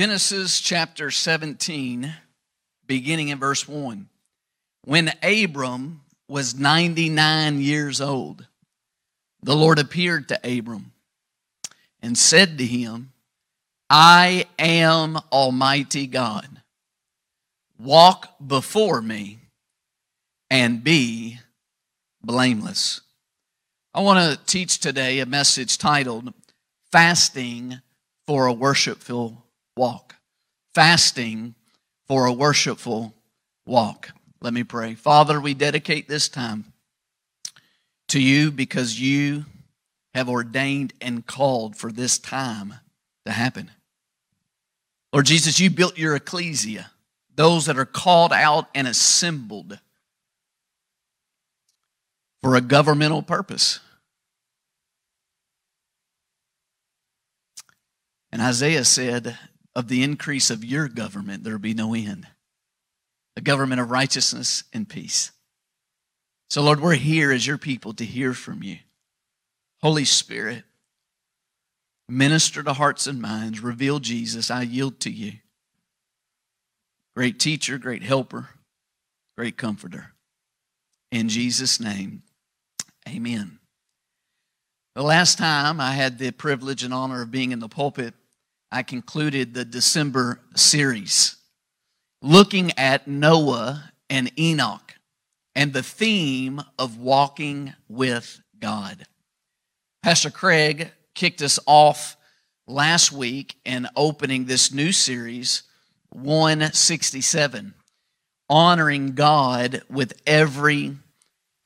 Genesis chapter 17, beginning in verse 1. When Abram was 99 years old, the Lord appeared to Abram and said to him, I am Almighty God. Walk before me and be blameless. I want to teach today a message titled Fasting for a Worshipful Walk. Fasting for a worshipful walk. Let me pray. Father, we dedicate this time to you because you have ordained and called for this time to happen. Lord Jesus, you built your ecclesia, those that are called out and assembled for a governmental purpose. And Isaiah said, Of the increase of your government, there will be no end. A government of righteousness and peace. So, Lord, we're here as your people to hear from you. Holy Spirit, minister to hearts and minds, reveal Jesus. I yield to you. Great teacher, great helper, great comforter. In Jesus' name, amen. The last time I had the privilege and honor of being in the pulpit, I concluded the December series looking at Noah and Enoch and the theme of walking with God. Pastor Craig kicked us off last week in opening this new series, 167, honoring God with every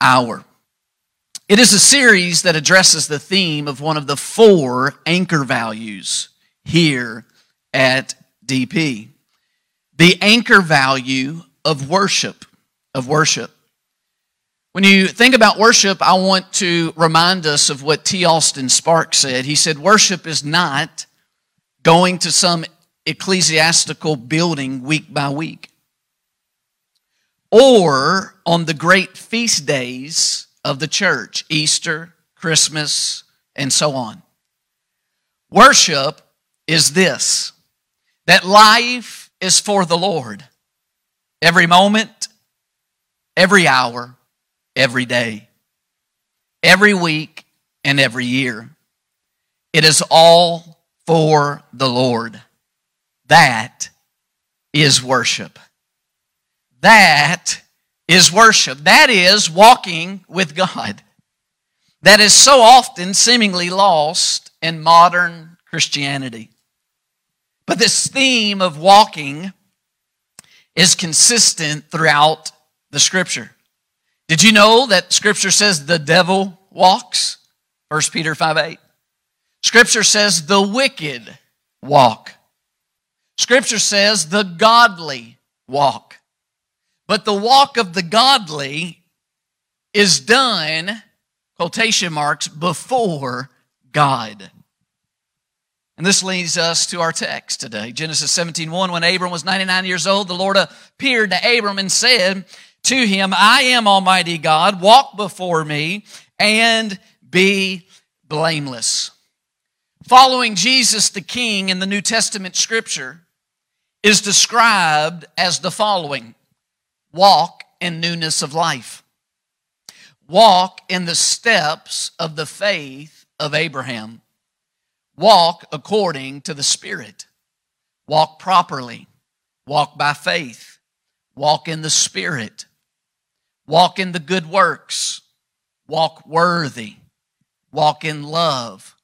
hour. It is a series that addresses the theme of one of the four anchor values here at DP the anchor value of worship. Of worship. When you think about worship, I want to remind us of what T. Austin Sparks said. He said, Worship is not going to some ecclesiastical building week by week or on the great feast days of the church, Easter, Christmas, and so on. Worship is this that life is for the Lord every moment, every hour, every day, every week, and every year. It is all for the Lord. That is worship. That is worship. That is walking with God. That is so often seemingly lost in modern Christianity. But this theme of walking is consistent throughout the scripture. Did you know that scripture says the devil walks? 1 Peter 5 8. Scripture says the wicked walk. Scripture says the godly walk. But the walk of the godly is done, quotation marks, before God. And this leads us to our text today. Genesis 17, 1. When Abram was 99 years old, the Lord appeared to Abram and said, to him, I am Almighty God, walk before me and be blameless. Following Jesus the King in the New Testament scripture is described as the following walk in newness of life, walk in the steps of the faith of Abraham, walk according to the Spirit, walk properly, walk by faith, walk in the Spirit Walk in the good works. Walk worthy. Walk in love.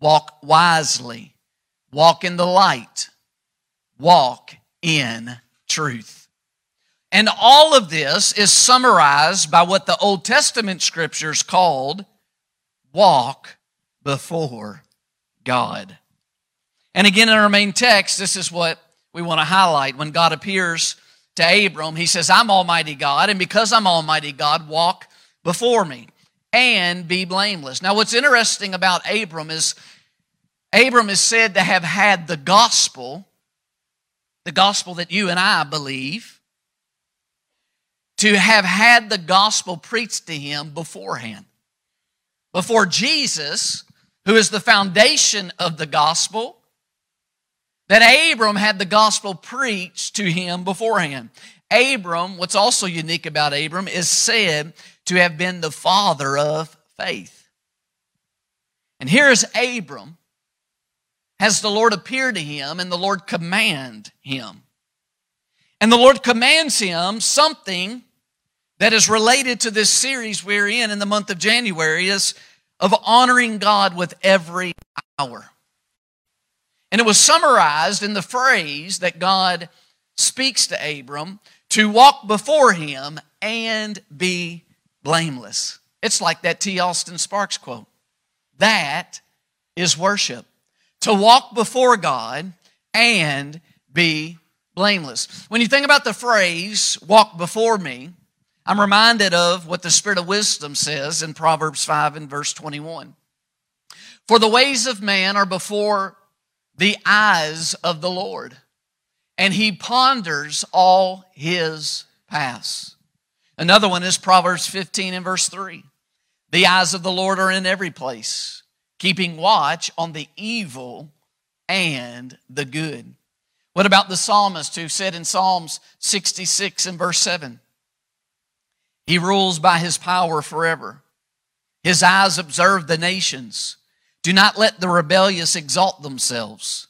Walk wisely. Walk in the light. Walk in truth. And all of this is summarized by what the Old Testament scriptures called walk before God. And again, in our main text, this is what we want to highlight. When God appears to Abram, he says, I'm Almighty God, and because I'm Almighty God, walk before me and be blameless. Now, what's interesting about Abram is Abram is said to have had the gospel, the gospel that you and I believe, to have had the gospel preached to him beforehand. Before Jesus, who is the foundation of the gospel, that Abram had the gospel preached to him beforehand. Abram, what's also unique about Abram, is said to have been the father of faith. And here is Abram, has the Lord appeared to him, and the Lord command him. And the Lord commands him something that is related to this series we're in in the month of January is of honoring God with every hour. And it was summarized in the phrase that God speaks to Abram to walk before him and be blameless. It's like that T. Austin Sparks quote. That is worship. To walk before God and be blameless. When you think about the phrase, walk before me, I'm reminded of what the Spirit of wisdom says in Proverbs 5 and verse 21. For the ways of man are before the eyes of the Lord, and he ponders all his paths. Another one is Proverbs 15 and verse 3. The eyes of the Lord are in every place, keeping watch on the evil and the good. What about the psalmist who said in Psalms 66 and verse 7? He rules by his power forever. His eyes observe the nations. Do not let the rebellious exalt themselves.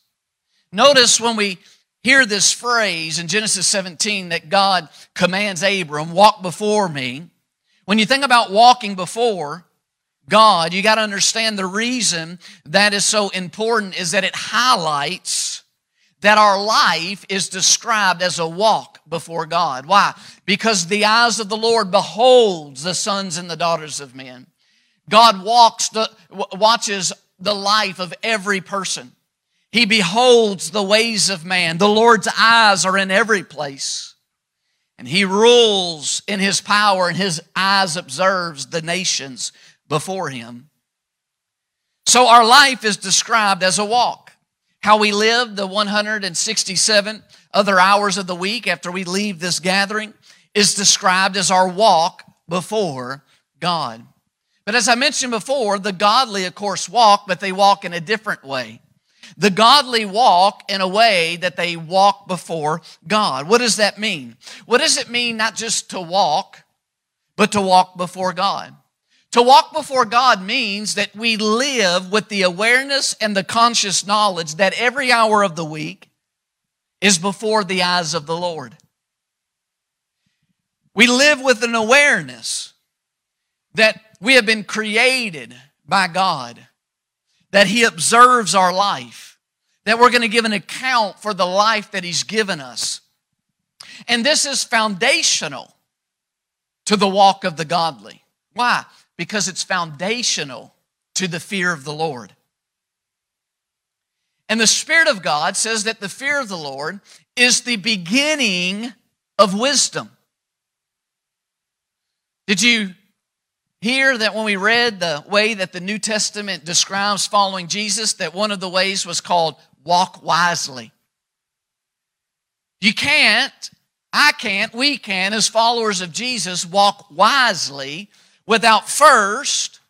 Notice when we hear this phrase in Genesis 17 that God commands Abram, walk before me. When you think about walking before God, you got to understand the reason that is so important is that it highlights that our life is described as a walk before God. Why? Because the eyes of the Lord beholds the sons and the daughters of men. God walks the, watches the life of every person. He beholds the ways of man. The Lord's eyes are in every place. And he rules in his power and his eyes observes the nations before him. So our life is described as a walk how we live the 167 other hours of the week after we leave this gathering is described as our walk before God. But as I mentioned before, the godly, of course, walk, but they walk in a different way. The godly walk in a way that they walk before God. What does that mean? What does it mean not just to walk, but to walk before God? To walk before God means that we live with the awareness and the conscious knowledge that every hour of the week is before the eyes of the Lord. We live with an awareness that we have been created by God, that He observes our life, that we're going to give an account for the life that He's given us. And this is foundational to the walk of the godly. Why? because it's foundational to the fear of the Lord. And the Spirit of God says that the fear of the Lord is the beginning of wisdom. Did you hear that when we read the way that the New Testament describes following Jesus, that one of the ways was called walk wisely? You can't, I can't, we can, as followers of Jesus, walk wisely without first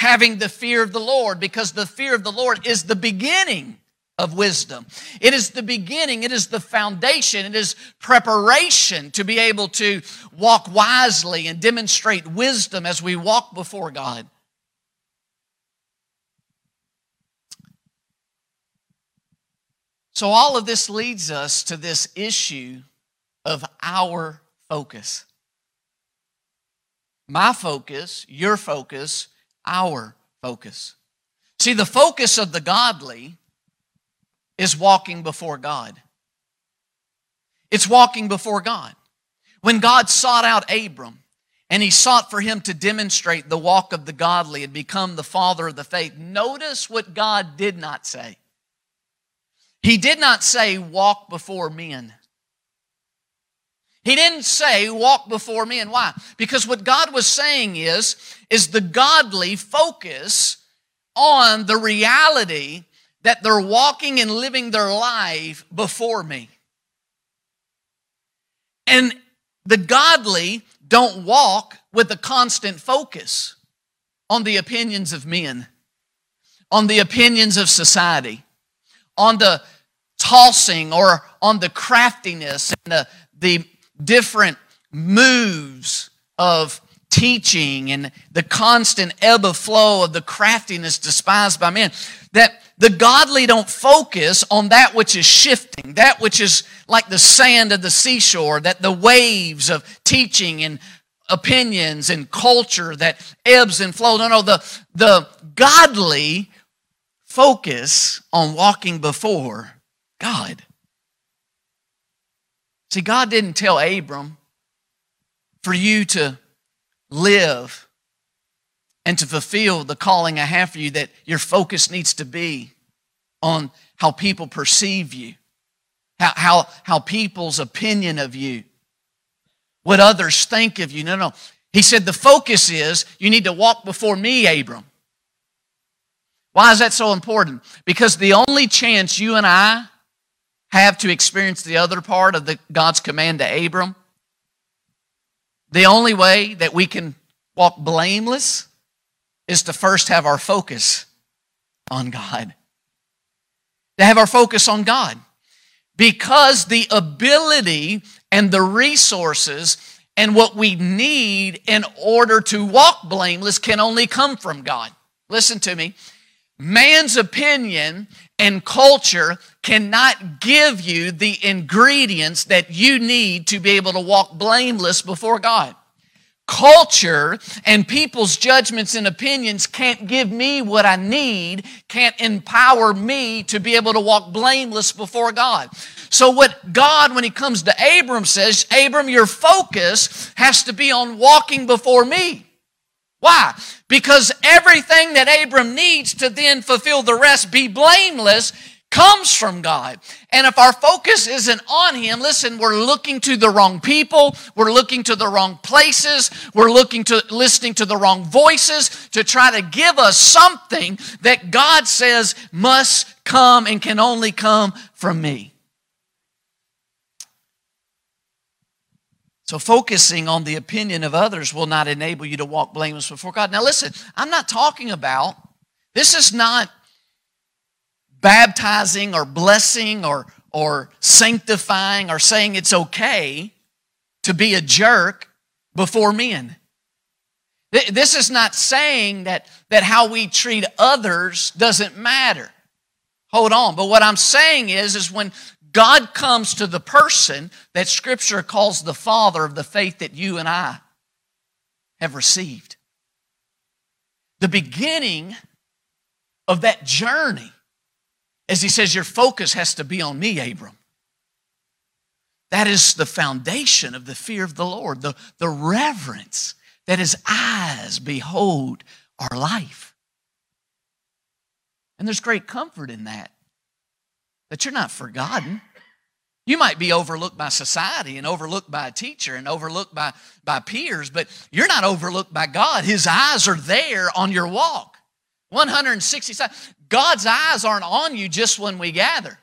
having the fear of the Lord, because the fear of the Lord is the beginning of wisdom. It is the beginning, it is the foundation, it is preparation to be able to walk wisely and demonstrate wisdom as we walk before God. So, all of this leads us to this issue of our focus. My focus, your focus, our focus. See, the focus of the godly is walking before God. It's walking before God. When God sought out Abram and he sought for him to demonstrate the walk of the godly and become the father of the faith, notice what God did not say. He did not say, walk before men. He didn't say walk before me. And why? Because what God was saying is, is the godly focus on the reality that they're walking and living their life before me. And the godly don't walk with a constant focus on the opinions of men, on the opinions of society, on the tossing or on the craftiness and the, the different moves of teaching and the constant ebb of flow of the craftiness despised by men. That the godly don't focus on that which is shifting, that which is like the sand of the seashore, that the waves of teaching and opinions and culture that ebbs and flows. No, no, the, the godly focus on walking before God. See, God didn't tell Abram for you to live and to fulfill the calling I have for you that your focus needs to be on how people perceive you, how, how, how people's opinion of you, what others think of you. No, no. He said the focus is you need to walk before me, Abram. Why is that so important? Because the only chance you and I have to experience the other part of the, God's command to Abram, the only way that we can walk blameless is to first have our focus on God. To have our focus on God. Because the ability and the resources and what we need in order to walk blameless can only come from God. Listen to me. Man's opinion and culture cannot give you the ingredients that you need to be able to walk blameless before God. Culture and people's judgments and opinions can't give me what I need, can't empower me to be able to walk blameless before God. So, what God, when He comes to Abram, says, Abram, your focus has to be on walking before me. Why? Because everything that Abram needs to then fulfill the rest, be blameless, comes from God. And if our focus isn't on Him, listen, we're looking to the wrong people, we're looking to the wrong places, we're looking to listening to the wrong voices to try to give us something that God says must come and can only come from me. So, focusing on the opinion of others will not enable you to walk blameless before God. Now, listen, I'm not talking about, this is not baptizing or blessing or, or sanctifying or saying it's okay to be a jerk before men. This is not saying that, that how we treat others doesn't matter. Hold on. But what I'm saying is, is when God comes to the person that Scripture calls the father of the faith that you and I have received. The beginning of that journey, as he says, your focus has to be on me, Abram. That is the foundation of the fear of the Lord, the, the reverence that his eyes behold our life. And there's great comfort in that that you're not forgotten. You might be overlooked by society and overlooked by a teacher and overlooked by, by peers, but you're not overlooked by God. His eyes are there on your walk. 167. God's eyes aren't on you just when we gather.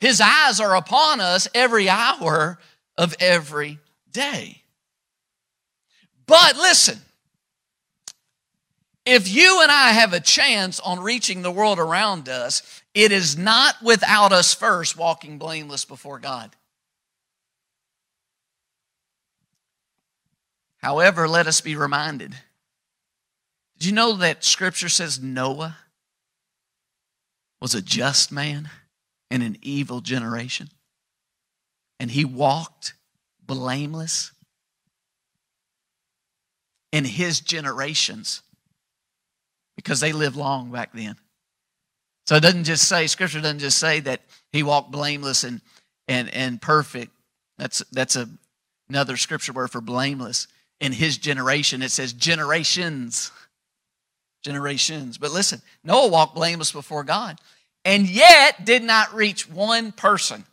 His eyes are upon us every hour of every day. But listen, if you and I have a chance on reaching the world around us, it is not without us first walking blameless before God. However, let us be reminded. Did you know that Scripture says Noah was a just man in an evil generation? And he walked blameless in his generations because they lived long back then. So it doesn't just say, Scripture doesn't just say that he walked blameless and, and, and perfect. That's, that's a, another scripture word for blameless. In his generation, it says generations. Generations. But listen, Noah walked blameless before God. and yet did not reach one person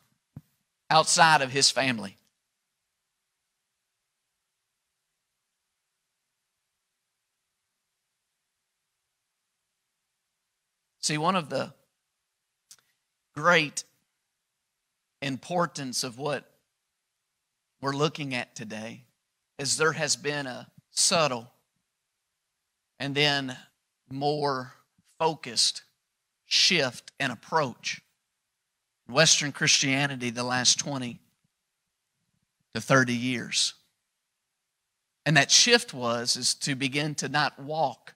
outside of his family. See, one of the great importance of what we're looking at today is there has been a subtle and then more focused shift and approach in Western Christianity the last 20 to 30 years. And that shift was is to begin to not walk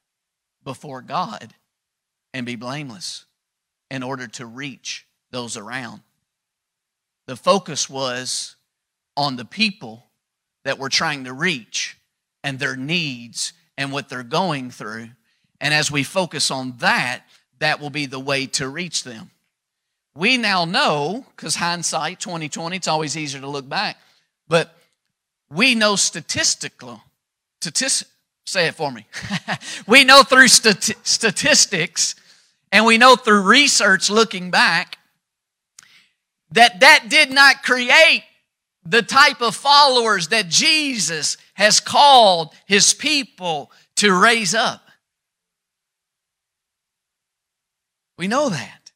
before God and be blameless in order to reach those around. The focus was on the people that we're trying to reach and their needs and what they're going through. And as we focus on that, that will be the way to reach them. We now know, because hindsight 2020, it's always easier to look back, but we know statistical, statistic, say it for me. we know through stati- statistics and we know through research looking back that that did not create the type of followers that Jesus has called his people to raise up. We know that.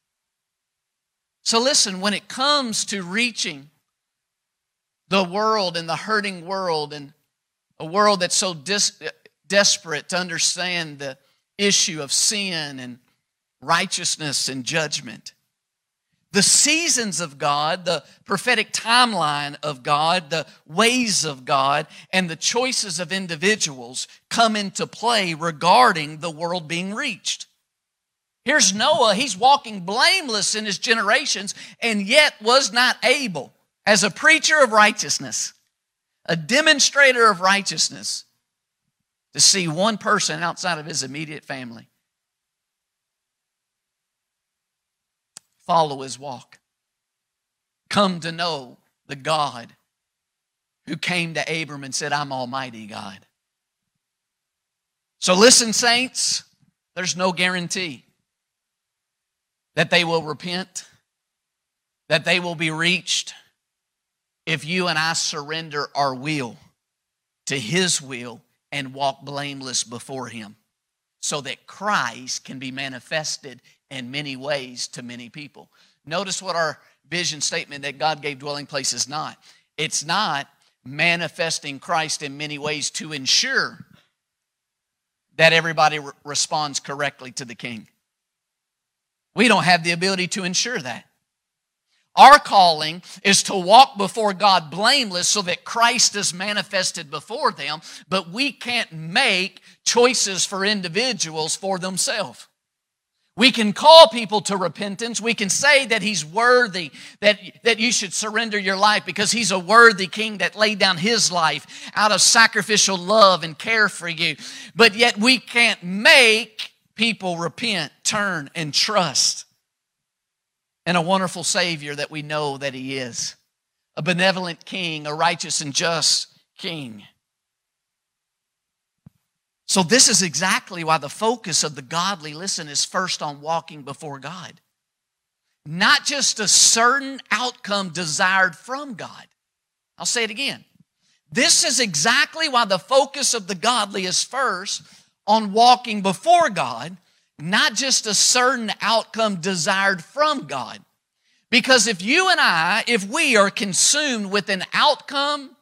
So listen, when it comes to reaching the world and the hurting world and a world that's so dis- desperate to understand the issue of sin and righteousness and judgment, the seasons of God, the prophetic timeline of God, the ways of God, and the choices of individuals come into play regarding the world being reached. Here's Noah, he's walking blameless in his generations, and yet was not able, as a preacher of righteousness, a demonstrator of righteousness, to see one person outside of his immediate family follow his walk. Come to know the God who came to Abram and said, I'm Almighty God. So listen, saints, there's no guarantee that they will repent, that they will be reached if you and I surrender our will to His will and walk blameless before Him so that Christ can be manifested in many ways to many people. Notice what our vision statement that God gave dwelling place is not. It's not manifesting Christ in many ways to ensure that everybody re- responds correctly to the King. We don't have the ability to ensure that. Our calling is to walk before God blameless so that Christ is manifested before them, but we can't make choices for individuals for themselves. We can call people to repentance. We can say that he's worthy, that, that you should surrender your life because he's a worthy king that laid down his life out of sacrificial love and care for you. But yet we can't make people repent, turn, and trust in a wonderful Savior that we know that he is a benevolent king, a righteous and just king. So, this is exactly why the focus of the godly, listen, is first on walking before God. Not just a certain outcome desired from God. I'll say it again. This is exactly why the focus of the godly is first on walking before God, not just a certain outcome desired from God. Because if you and I, if we are consumed with an outcome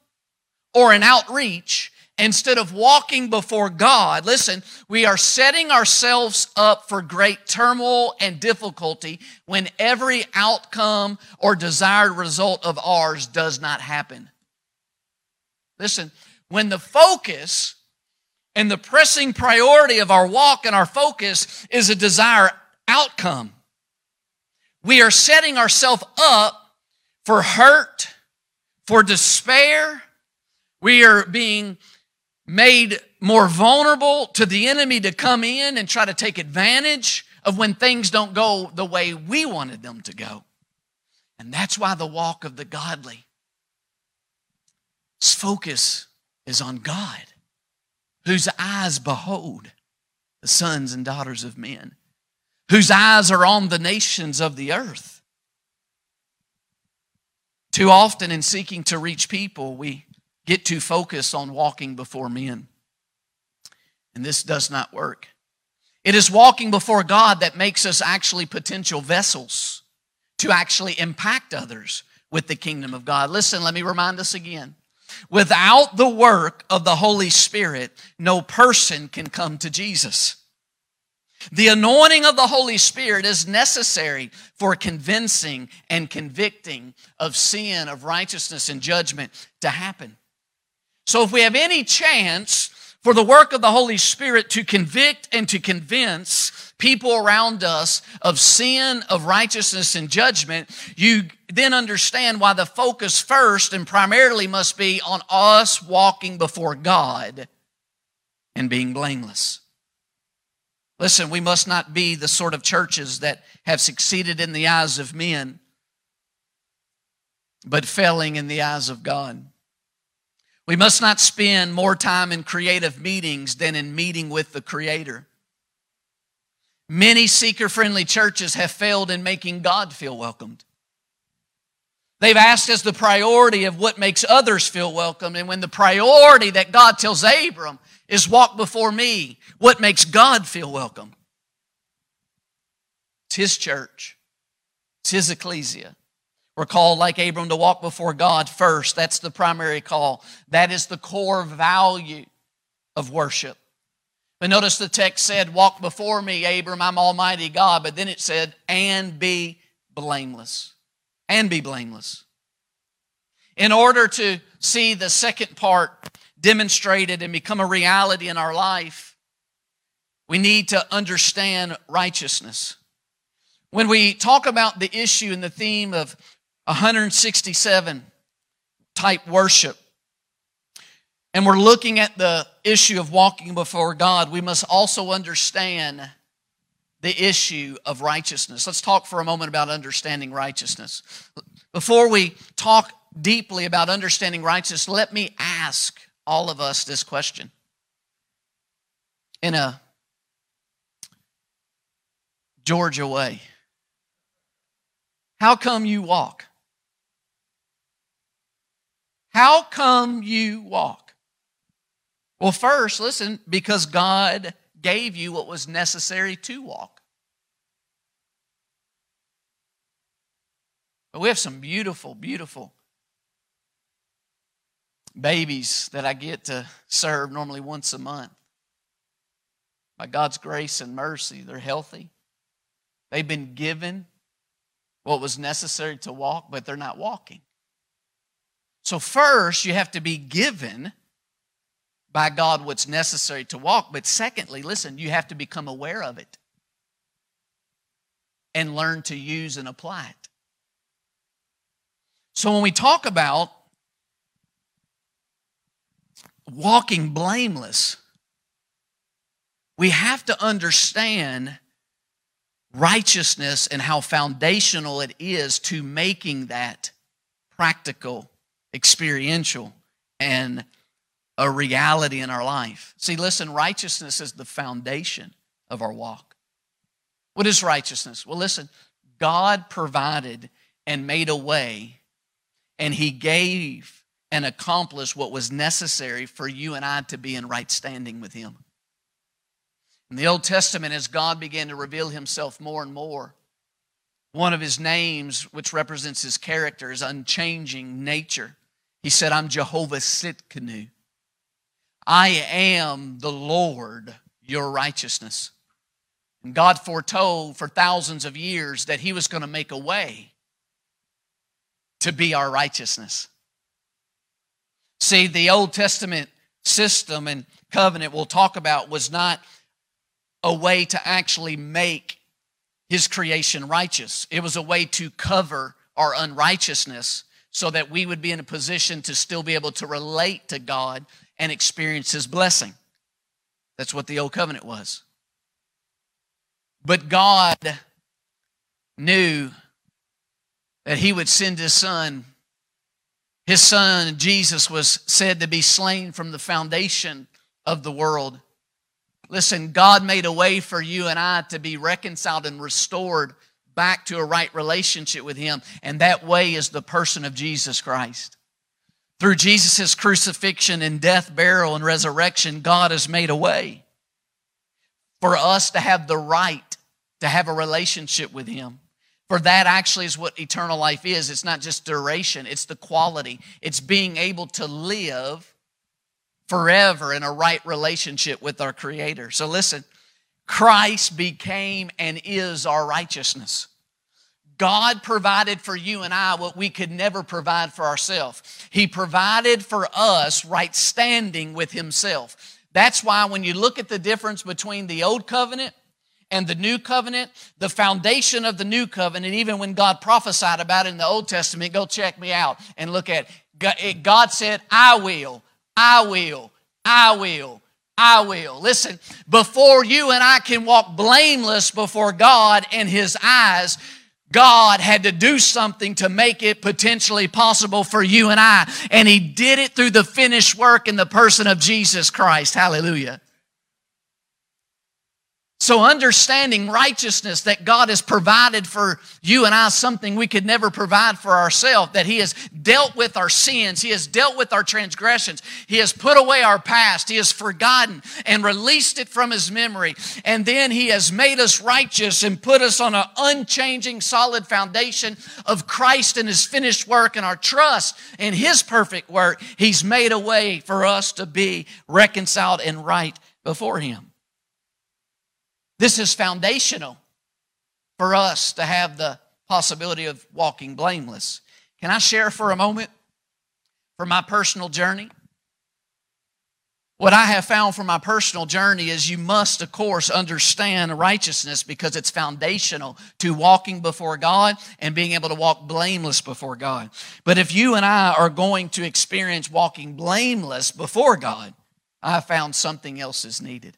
or an outreach, instead of walking before God, listen, we are setting ourselves up for great turmoil and difficulty when every outcome or desired result of ours does not happen. Listen, when the focus and the pressing priority of our walk and our focus is a desired outcome, we are setting ourselves up for hurt, for despair. We are being made more vulnerable to the enemy to come in and try to take advantage of when things don't go the way we wanted them to go. And that's why the walk of the godly focus is on God, whose eyes behold the sons and daughters of men. whose eyes are on the nations of the earth. Too often, in seeking to reach people, we get too focused on walking before men. And this does not work. It is walking before God that makes us actually potential vessels to actually impact others with the kingdom of God. Listen, let me remind us again. Without the work of the Holy Spirit, no person can come to Jesus. The anointing of the Holy Spirit is necessary for convincing and convicting of sin, of righteousness, and judgment to happen. So, if we have any chance for the work of the Holy Spirit to convict and to convince people around us of sin, of righteousness, and judgment, you then understand why the focus first and primarily must be on us walking before God and being blameless. Listen, we must not be the sort of churches that have succeeded in the eyes of men, but failing in the eyes of God. We must not spend more time in creative meetings than in meeting with the Creator. Many seeker friendly churches have failed in making God feel welcomed. They've asked as the priority of what makes others feel welcome. And when the priority that God tells Abram is walk before me, what makes God feel welcome? It's His church, it's His ecclesia. We're called, like Abram, to walk before God first. That's the primary call. That is the core value of worship. But notice the text said, Walk before me, Abram, I'm Almighty God. But then it said, And be blameless. And be blameless. In order to see the second part demonstrated and become a reality in our life, we need to understand righteousness. When we talk about the issue and the theme of 167 type worship, and we're looking at the issue of walking before God, we must also understand the issue of righteousness. Let's talk for a moment about understanding righteousness. Before we talk deeply about understanding righteousness, let me ask all of us this question. In a Georgia way, how come you walk? How come you walk? Well, first, listen, because God gave you what was necessary to walk. But we have some beautiful, beautiful babies that I get to serve normally once a month. By God's grace and mercy, they're healthy. They've been given what was necessary to walk, but they're not walking. So, first, you have to be given by God what's necessary to walk. But secondly, listen, you have to become aware of it and learn to use and apply it. So, when we talk about walking blameless, we have to understand righteousness and how foundational it is to making that practical experiential and a reality in our life. See, listen, righteousness is the foundation of our walk. What is righteousness? Well, listen, God provided and made a way, and He gave and accomplished what was necessary for you and I to be in right standing with Him. In the Old Testament, as God began to reveal Himself more and more, one of His names, which represents His character, is unchanging nature. He said, I'm Jehovah Tsidkenu. I am the Lord, your righteousness. And God foretold for thousands of years that He was going to make a way to be our righteousness. See, the Old Testament system and covenant we'll talk about was not a way to actually make His creation righteous, it was a way to cover our unrighteousness so that we would be in a position to still be able to relate to God and experience His blessing. That's what the old covenant was. But God knew that He would send His Son. His Son, Jesus, was said to be slain from the foundation of the world. Listen, God made a way for you and I to be reconciled and restored back to a right relationship with Him. And that way is the person of Jesus Christ. Through Jesus' crucifixion and death, burial, and resurrection, God has made a way for us to have the right to have a relationship with Him. For that actually is what eternal life is. It's not just duration, it's the quality. It's being able to live forever in a right relationship with our Creator. So listen, Christ became and is our righteousness. God provided for you and I what we could never provide for ourselves. He provided for us right standing with Himself. That's why when you look at the difference between the old covenant and the new covenant, the foundation of the new covenant, even when God prophesied about it in the Old Testament, go check me out and look at it. God said, I will, I will, I will, I will. Listen, before you and I can walk blameless before God in His eyes, God had to do something to make it potentially possible for you and I. And He did it through the finished work in the person of Jesus Christ. Hallelujah. So, understanding righteousness that God has provided for you and I something we could never provide for ourselves, that He has dealt with our sins, He has dealt with our transgressions, He has put away our past, He has forgotten and released it from His memory, and then He has made us righteous and put us on an unchanging, solid foundation of Christ and His finished work and our trust in His perfect work. He's made a way for us to be reconciled and right before Him. This is foundational for us to have the possibility of walking blameless. Can I share for a moment from my personal journey? What I have found from my personal journey is you must, of course, understand righteousness because it's foundational to walking before God and being able to walk blameless before God. But if you and I are going to experience walking blameless before God, I found something else is needed.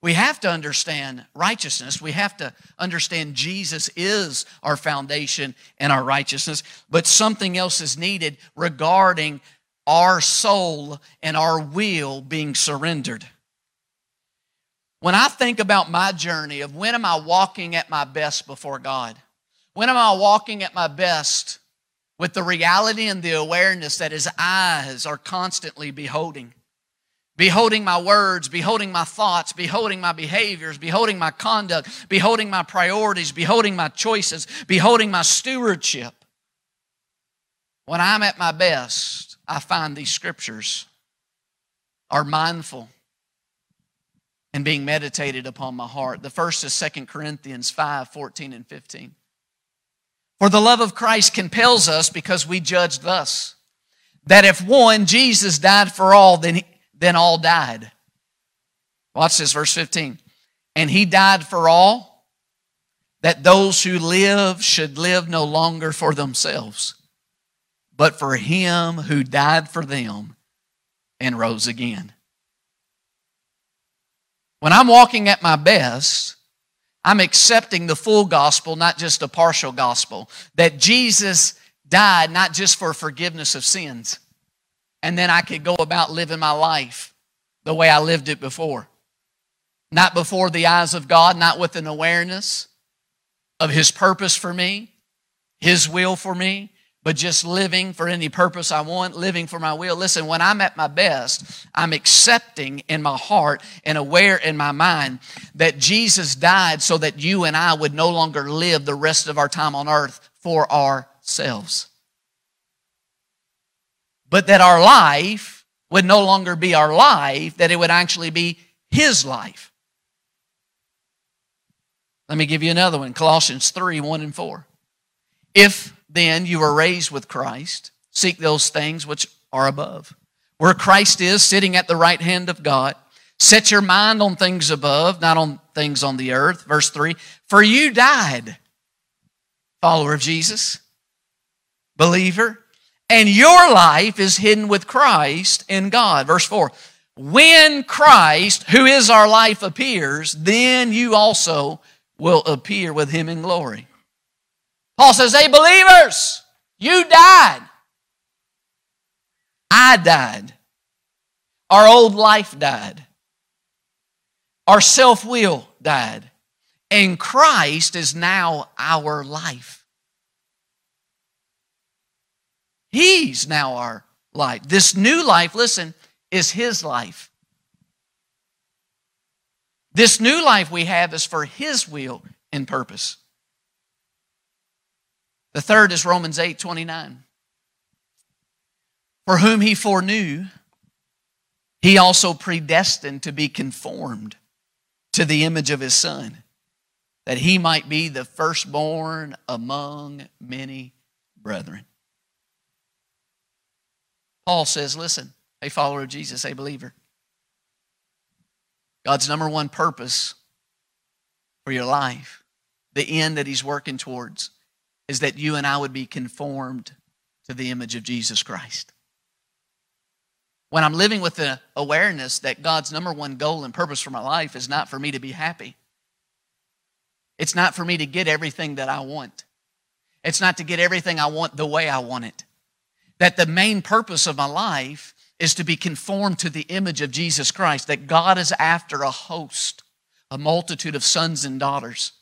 We have to understand righteousness. We have to understand Jesus is our foundation and our righteousness. But something else is needed regarding our soul and our will being surrendered. When I think about my journey of when am I walking at my best before God? When am I walking at my best with the reality and the awareness that His eyes are constantly beholding? Beholding my words, beholding my thoughts, beholding my behaviors, beholding my conduct, beholding my priorities, beholding my choices, beholding my stewardship. When I'm at my best, I find these scriptures are mindful and being meditated upon my heart. The first is 2 Corinthians 5 14 and 15. For the love of Christ compels us because we judge thus that if one, Jesus, died for all, then he, then all died. Watch this, verse 15. And he died for all, that those who live should live no longer for themselves, but for him who died for them and rose again. When I'm walking at my best, I'm accepting the full gospel, not just a partial gospel. That Jesus died not just for forgiveness of sins and then I could go about living my life the way I lived it before. Not before the eyes of God, not with an awareness of His purpose for me, His will for me, but just living for any purpose I want, living for my will. Listen, when I'm at my best, I'm accepting in my heart and aware in my mind that Jesus died so that you and I would no longer live the rest of our time on earth for ourselves but that our life would no longer be our life, that it would actually be His life. Let me give you another one Colossians 3 1 and 4. If then you are raised with Christ, seek those things which are above, where Christ is sitting at the right hand of God. Set your mind on things above, not on things on the earth. Verse 3 For you died, follower of Jesus, believer and your life is hidden with Christ in God. Verse 4 When Christ, who is our life, appears, then you also will appear with him in glory. Paul says, Hey, believers, you died. I died. Our old life died. Our self will died. And Christ is now our life. He's now our life. This new life, listen, is His life. This new life we have is for His will and purpose. The third is Romans 8 29. For whom He foreknew, He also predestined to be conformed to the image of His Son, that He might be the firstborn among many brethren. Paul says, listen, a follower of Jesus, a believer. God's number one purpose for your life, the end that He's working towards, is that you and I would be conformed to the image of Jesus Christ. When I'm living with the awareness that God's number one goal and purpose for my life is not for me to be happy, it's not for me to get everything that I want, it's not to get everything I want the way I want it that the main purpose of my life is to be conformed to the image of Jesus Christ, that God is after a host, a multitude of sons and daughters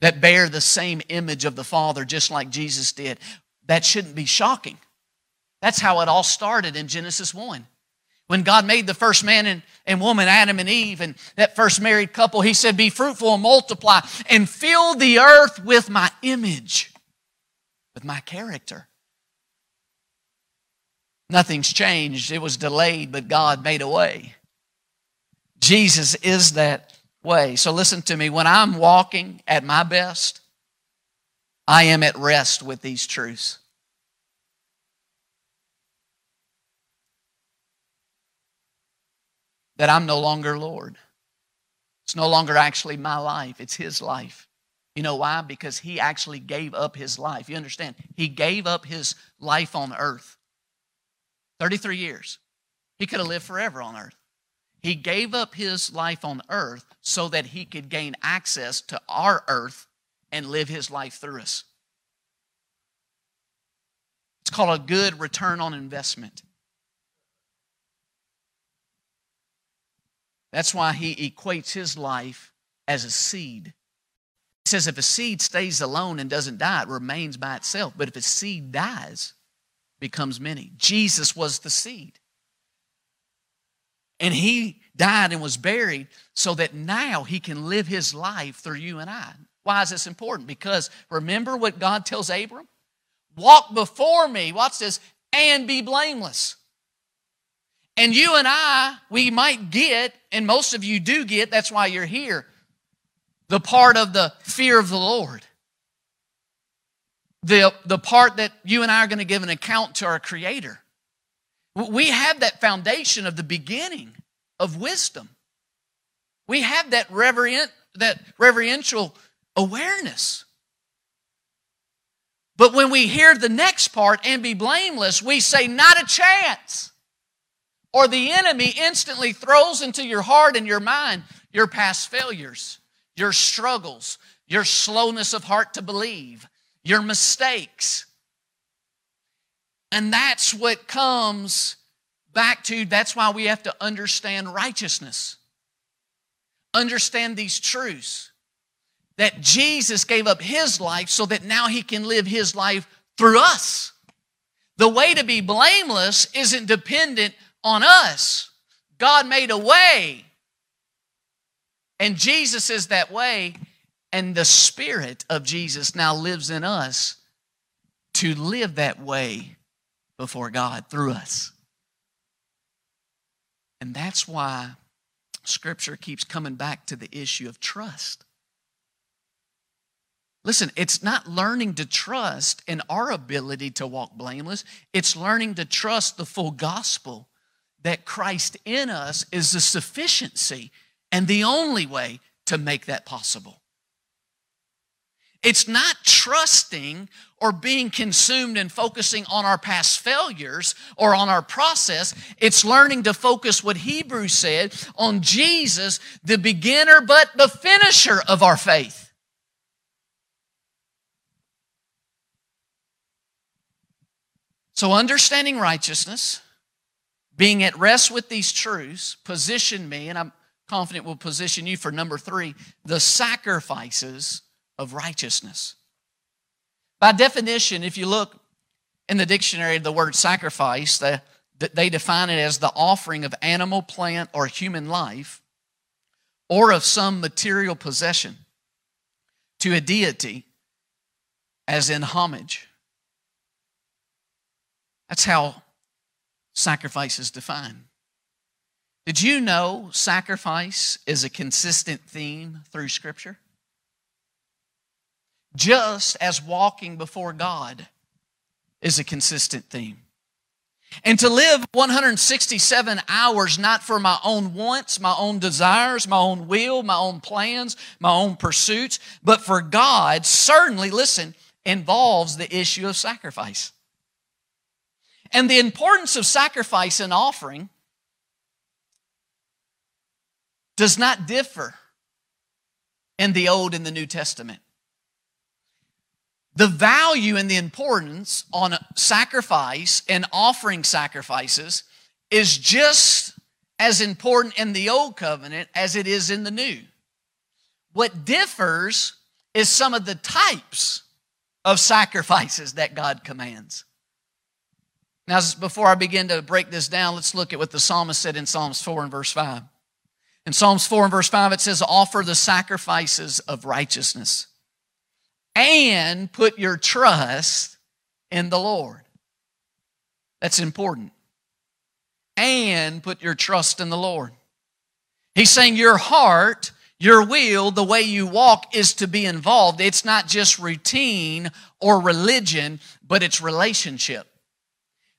that bear the same image of the Father, just like Jesus did. That shouldn't be shocking. That's how it all started in Genesis 1. When God made the first man and, and woman, Adam and Eve, and that first married couple, He said, Be fruitful and multiply and fill the earth with my image, with my character. Nothing's changed. It was delayed, but God made a way. Jesus is that way. So listen to me. When I'm walking at my best, I am at rest with these truths. That I'm no longer Lord. It's no longer actually my life, it's His life. You know why? Because He actually gave up His life. You understand? He gave up His life on earth 33 years. He could have lived forever on earth. He gave up his life on earth so that he could gain access to our earth and live his life through us. It's called a good return on investment. That's why he equates his life as a seed. He says if a seed stays alone and doesn't die, it remains by itself. But if a seed dies, becomes many. Jesus was the seed. And he died and was buried so that now he can live his life through you and I. Why is this important? Because remember what God tells Abram? Walk before me, watch this, and be blameless. And you and I, we might get, and most of you do get, that's why you're here, the part of the fear of the Lord the, the part that you and I are going to give an account to our Creator. We have that foundation of the beginning of wisdom. We have that reverent, that reverential awareness. But when we hear the next part and be blameless, we say, not a chance. Or the enemy instantly throws into your heart and your mind your past failures, your struggles, your slowness of heart to believe, your mistakes. And that's what comes back to that's why we have to understand righteousness. Understand these truths. That Jesus gave up his life so that now he can live his life through us. The way to be blameless isn't dependent on us. God made a way. And Jesus is that way. And the Spirit of Jesus now lives in us to live that way before God through us. And that's why Scripture keeps coming back to the issue of trust. Listen, it's not learning to trust in our ability to walk blameless, it's learning to trust the full gospel that Christ in us is the sufficiency and the only way to make that possible. It's not trusting or being consumed and focusing on our past failures or on our process. It's learning to focus what Hebrews said on Jesus, the beginner but the finisher of our faith. So, understanding righteousness, being at rest with these truths, position me, and I'm confident will position you for number three the sacrifices of righteousness. By definition, if you look in the dictionary, the word sacrifice, the, they define it as the offering of animal, plant, or human life, or of some material possession to a deity, as in homage. That's how sacrifice is defined. Did you know sacrifice is a consistent theme through Scripture? Just as walking before God is a consistent theme. And to live 167 hours not for my own wants, my own desires, my own will, my own plans, my own pursuits, but for God, certainly, listen, involves the issue of sacrifice. And the importance of sacrifice and offering does not differ in the Old and the New Testament the value and the importance on sacrifice and offering sacrifices is just as important in the old covenant as it is in the new. What differs is some of the types of sacrifices that God commands. Now, before I begin to break this down, let's look at what the psalmist said in Psalms 4 and verse 5. In Psalms 4 and verse 5, it says, Offer the sacrifices of righteousness and put your trust in the Lord. That's important. And put your trust in the Lord. He's saying your heart, your will, the way you walk is to be involved. It's not just routine or religion, but it's relationship.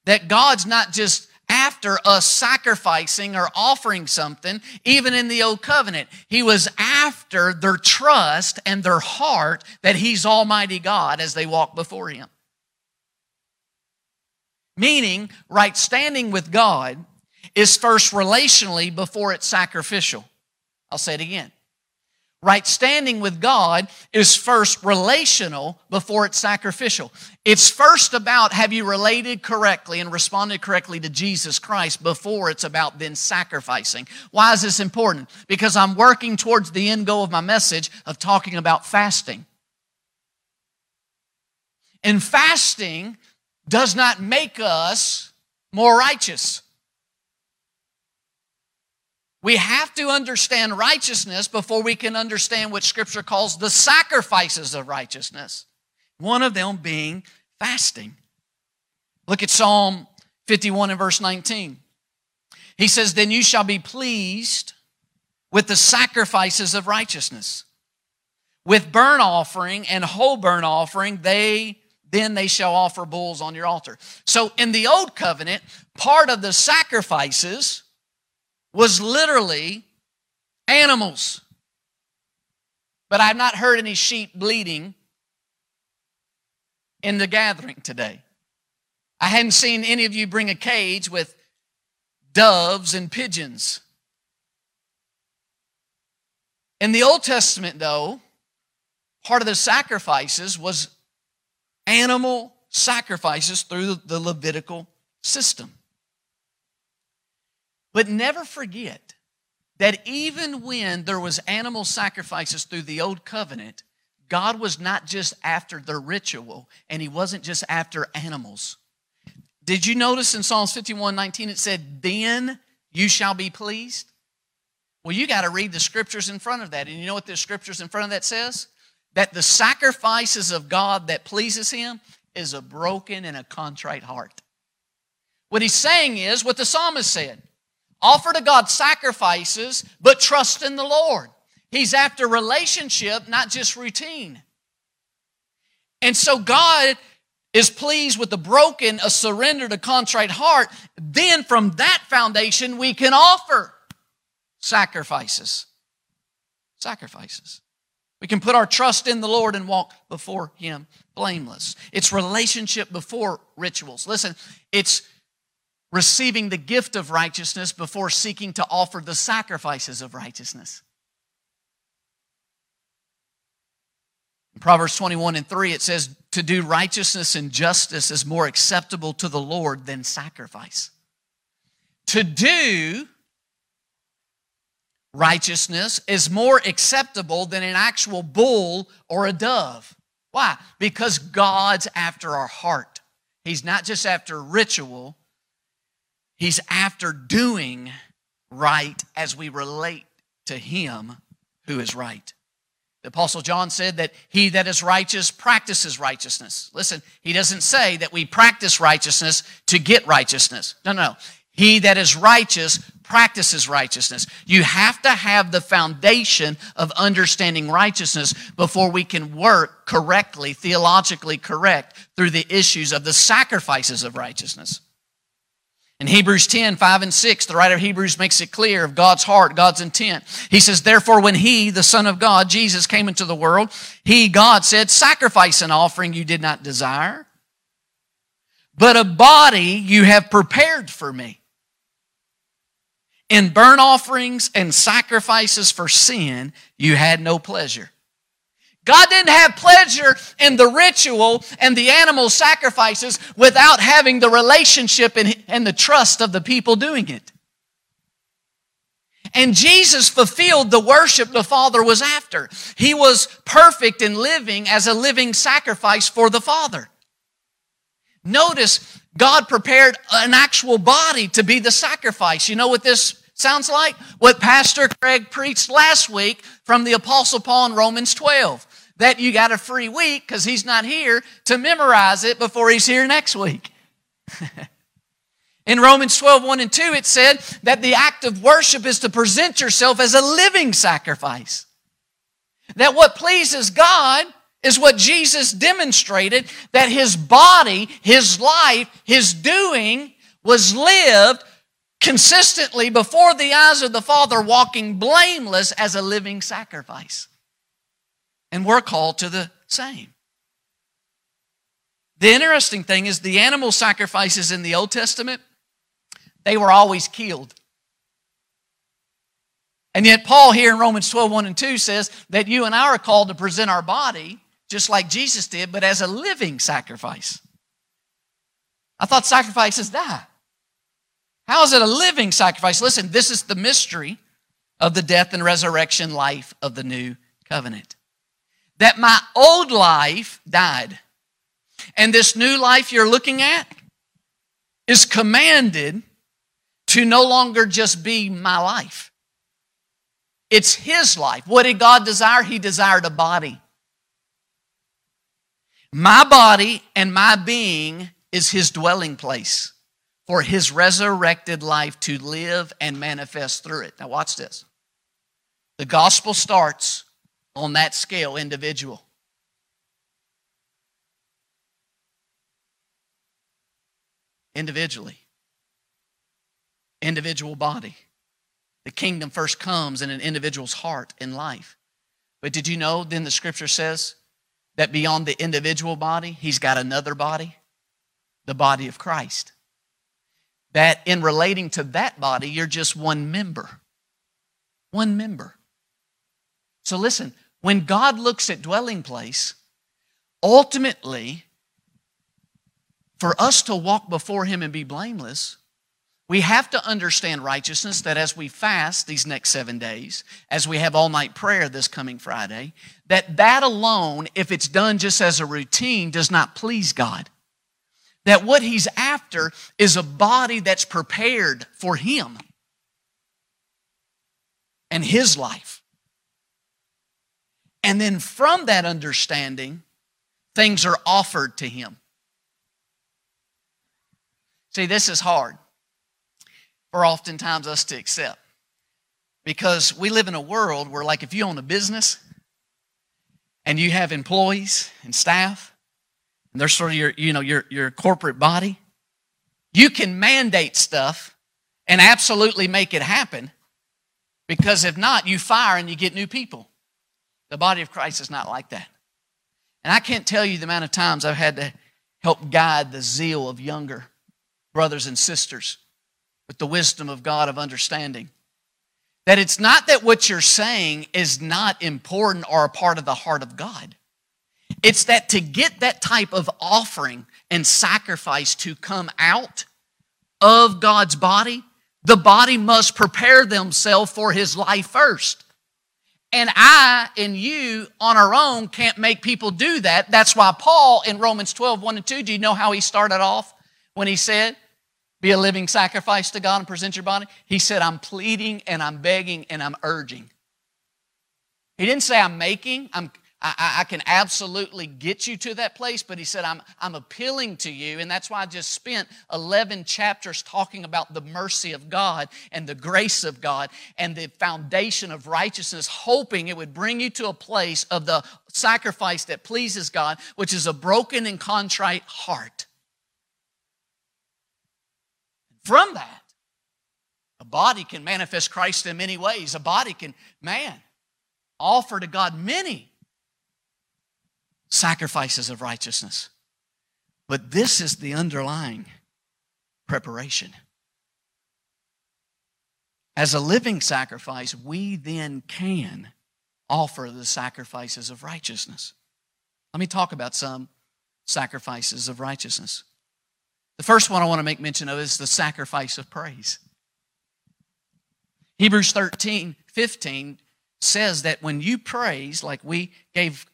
That God's not just after us sacrificing or offering something, even in the old covenant. He was after their trust and their heart that He's Almighty God as they walk before Him. Meaning, right standing with God is first relationally before it's sacrificial. I'll say it again. Right standing with God is first relational before it's sacrificial. It's first about have you related correctly and responded correctly to Jesus Christ before it's about then sacrificing. Why is this important? Because I'm working towards the end goal of my message of talking about fasting. And fasting does not make us more righteous. We have to understand righteousness before we can understand what Scripture calls the sacrifices of righteousness. One of them being fasting. Look at Psalm 51 and verse 19. He says, Then you shall be pleased with the sacrifices of righteousness. With burnt offering and whole burnt offering, they then they shall offer bulls on your altar. So in the old covenant, part of the sacrifices was literally animals. But I've not heard any sheep bleating in the gathering today. I hadn't seen any of you bring a cage with doves and pigeons. In the Old Testament, though, part of the sacrifices was animal sacrifices through the Levitical system. But never forget that even when there was animal sacrifices through the old covenant, God was not just after the ritual and he wasn't just after animals. Did you notice in Psalms 51 19 it said, Then you shall be pleased? Well, you got to read the scriptures in front of that. And you know what the scriptures in front of that says? That the sacrifices of God that pleases him is a broken and a contrite heart. What he's saying is what the psalmist said Offer to God sacrifices, but trust in the Lord. He's after relationship, not just routine. And so God is pleased with the broken, a surrendered, a contrite heart. Then from that foundation, we can offer sacrifices. Sacrifices. We can put our trust in the Lord and walk before Him blameless. It's relationship before rituals. Listen, it's receiving the gift of righteousness before seeking to offer the sacrifices of righteousness. In Proverbs 21 and 3, it says, To do righteousness and justice is more acceptable to the Lord than sacrifice. To do righteousness is more acceptable than an actual bull or a dove. Why? Because God's after our heart. He's not just after ritual, He's after doing right as we relate to Him who is right. The Apostle John said that he that is righteous practices righteousness. Listen, he doesn't say that we practice righteousness to get righteousness. No, no. He that is righteous practices righteousness. You have to have the foundation of understanding righteousness before we can work correctly, theologically correct, through the issues of the sacrifices of righteousness. In Hebrews 10, 5 and 6, the writer of Hebrews makes it clear of God's heart, God's intent. He says, Therefore, when He, the Son of God, Jesus, came into the world, He, God, said, Sacrifice and offering you did not desire, but a body you have prepared for me. In burnt offerings and sacrifices for sin, you had no pleasure. God didn't have pleasure in the ritual and the animal sacrifices without having the relationship and, the trust of the people doing it. And Jesus fulfilled the worship the Father was after. He was perfect in living as a living sacrifice for the Father. Notice God prepared an actual body to be the sacrifice. You know what this sounds like? What Pastor Craig preached last week from the Apostle Paul in Romans 12 that you got a free week because he's not here to memorize it before he's here next week. In Romans 12, 1 and 2, it said that the act of worship is to present yourself as a living sacrifice. That what pleases God is what Jesus demonstrated that his body, his life, his doing was lived consistently before the eyes of the Father, walking blameless as a living sacrifice. And we're called to the same. The interesting thing is the animal sacrifices in the Old Testament, they were always killed. And yet, Paul here in Romans 12, 1 and 2 says that you and I are called to present our body just like Jesus did, but as a living sacrifice. I thought sacrifices die. How is it a living sacrifice? Listen, this is the mystery of the death and resurrection life of the new covenant that my old life died. And this new life you're looking at is commanded to no longer just be my life. It's His life. What did God desire? He desired a body. My body and my being is His dwelling place for His resurrected life to live and manifest through it. Now, watch this. The gospel starts on that scale individual. Individually. Individual body. The kingdom first comes in an individual's heart and life. But did you know then the scripture says that beyond the individual body, he's got another body? The body of Christ. That in relating to that body, you're just one member. One member. So listen, when God looks at dwelling place, ultimately, for us to walk before Him and be blameless, we have to understand righteousness that as we fast these next seven days, as we have all night prayer this coming Friday, that that alone, if it's done just as a routine, does not please God. That what He's after is a body that's prepared for Him and His life. And then from that understanding, things are offered to him. See, this is hard for oftentimes us to accept because we live in a world where, like, if you own a business and you have employees and staff, and they're sort of your, you know, your, your corporate body, you can mandate stuff and absolutely make it happen because if not, you fire and you get new people. The body of Christ is not like that. And I can't tell you the amount of times I've had to help guide the zeal of younger brothers and sisters with the wisdom of God of understanding. That it's not that what you're saying is not important or a part of the heart of God. It's that to get that type of offering and sacrifice to come out of God's body, the body must prepare themselves for his life first. And I and you on our own can't make people do that. That's why Paul in Romans 12, 1 and 2, do you know how he started off when he said, Be a living sacrifice to God and present your body? He said, I'm pleading and I'm begging and I'm urging. He didn't say I'm making, I'm I, I, can absolutely get you to that place, but he said, I'm, I'm appealing to you. And that's why I just spent 11 chapters talking about the mercy of God and the grace of God and the foundation of righteousness, hoping it would bring you to a place of the sacrifice that pleases God, which is a broken and contrite heart. From that, a body can manifest Christ in many ways. A body can, man, offer to God many sacrifices of righteousness. But this is the underlying preparation. As a living sacrifice, we then can offer the sacrifices of righteousness. Let me talk about some sacrifices of righteousness. The first one I want to make mention of is the sacrifice of praise. Hebrews 13, 15 says that when you praise, like we gave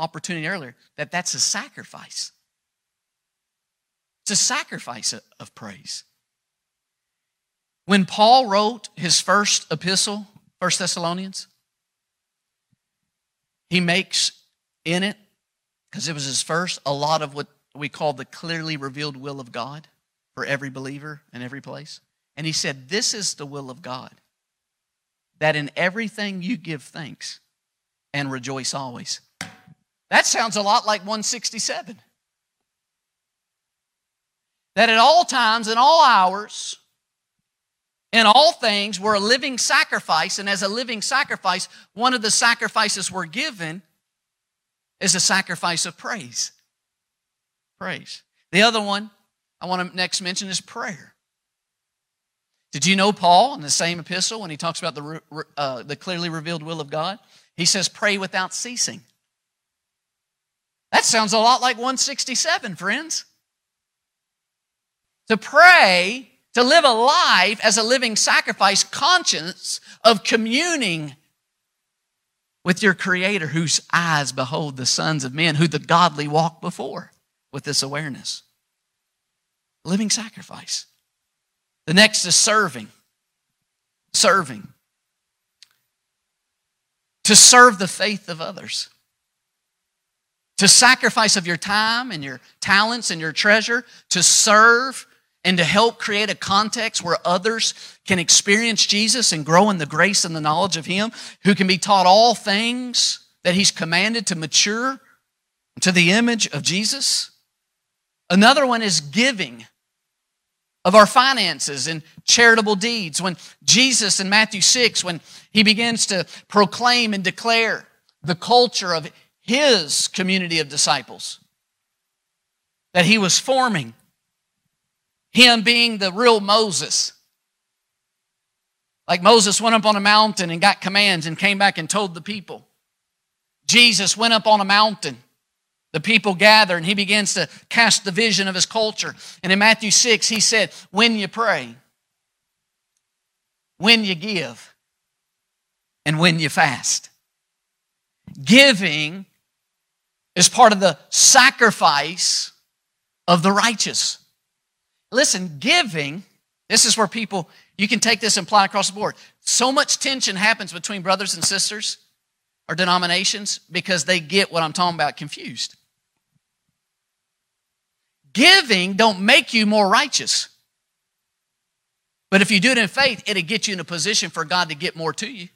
opportunity earlier that that's a sacrifice. It's a sacrifice of praise. When Paul wrote his first epistle, First Thessalonians, he makes in it, because it was his first, a lot of what we call the clearly revealed will of God for every believer in every place. And he said, This is the will of God, that in everything you give thanks and rejoice always. That sounds a lot like 167. That at all times, in all hours, in all things, we're a living sacrifice, and as a living sacrifice, one of the sacrifices we're given is a sacrifice of praise. Praise. The other one I want to next mention is prayer. Did you know Paul in the same epistle, when he talks about the, uh, the clearly revealed will of God, he says, pray without ceasing. That sounds a lot like 167, friends. To pray, to live a life as a living sacrifice, conscious of communing with your Creator, whose eyes behold the sons of men, who the godly walk before with this awareness. Living sacrifice. The next is serving. Serving. To serve the faith of others to sacrifice of your time and your talents and your treasure to serve and to help create a context where others can experience Jesus and grow in the grace and the knowledge of Him, who can be taught all things that He's commanded to mature to the image of Jesus. Another one is giving of our finances and charitable deeds. When Jesus in Matthew 6, when He begins to proclaim and declare the culture of his community of disciples that he was forming. Him being the real Moses. Like Moses went up on a mountain and got commands and came back and told the people. Jesus went up on a mountain. The people gather and he begins to cast the vision of his culture. And in Matthew 6, he said, When you pray, when you give, and when you fast. Giving is part of the sacrifice of the righteous. Listen, giving, this is where people, you can take this and apply across the board. So much tension happens between brothers and sisters or denominations because they get what I'm talking about confused. Giving don't make you more righteous. But if you do it in faith, it'll get you in a position for God to get more to you.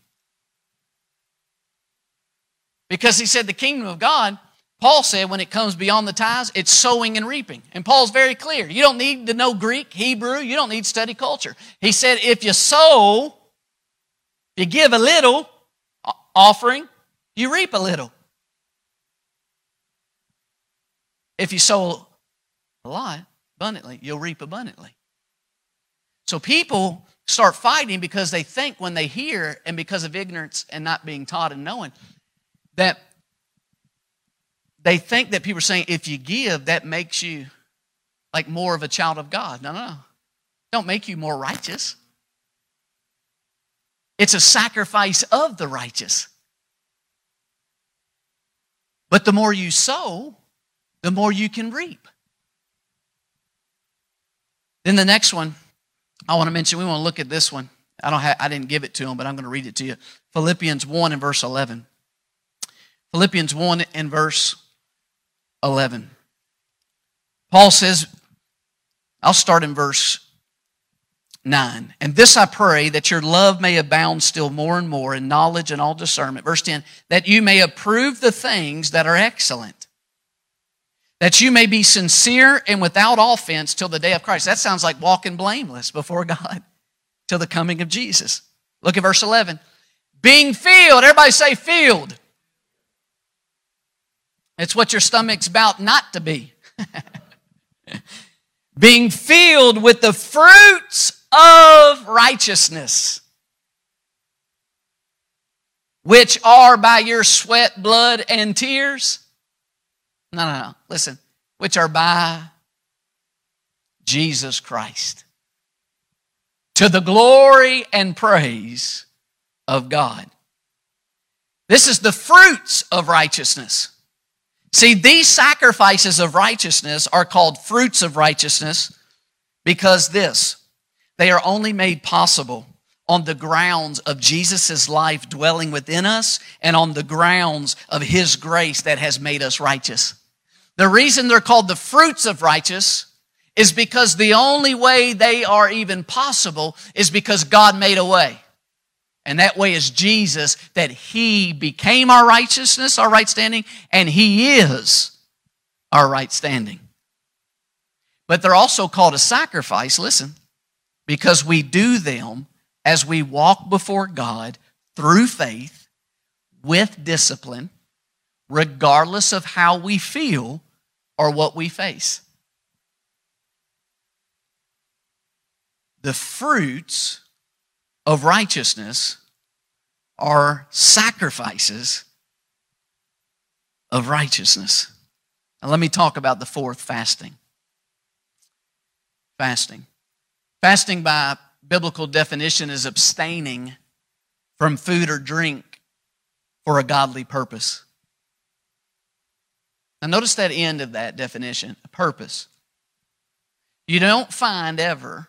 Because he said the kingdom of God Paul said when it comes beyond the tithes, it's sowing and reaping. And Paul's very clear. You don't need to know Greek, Hebrew, you don't need to study culture. He said if you sow, you give a little offering, you reap a little. If you sow a lot abundantly, you'll reap abundantly. So people start fighting because they think when they hear and because of ignorance and not being taught and knowing that they think that people are saying if you give, that makes you like more of a child of God. No, no, no. Don't make you more righteous. it's a sacrifice of the righteous. But the more you sow, the more you can reap. Then the next one I want to mention, we want to look at this one. I don't have, I didn't give it to him, but I'm going to read it to you. Philippians 1 and verse 11. Philippians 1 and verse 11. Paul says, I'll start in verse 9. And this I pray that your love may abound still more and more in knowledge and all discernment. Verse 10, that you may approve the things that are excellent, that you may be sincere and without offense till the day of Christ. That sounds like walking blameless before God till the coming of Jesus. Look at verse 11. Being filled, everybody say filled. It's what your stomach's about not to be. Being filled with the fruits of righteousness, which are by your sweat, blood, and tears. No, no, no. Listen, which are by Jesus Christ. To the glory and praise of God. This is the fruits of righteousness. See, these sacrifices of righteousness are called fruits of righteousness because this, they are only made possible on the grounds of Jesus' life dwelling within us and on the grounds of His grace that has made us righteous. The reason they're called the fruits of righteous is because the only way they are even possible is because God made a way. And that way is Jesus, that He became our righteousness, our right standing, and He is our right standing. But they're also called a sacrifice, listen, because we do them as we walk before God through faith with discipline, regardless of how we feel or what we face. The fruits of righteousness are sacrifices of righteousness. Now, let me talk about the fourth fasting. Fasting. Fasting, by biblical definition, is abstaining from food or drink for a godly purpose. Now, notice that end of that definition a purpose. You don't find ever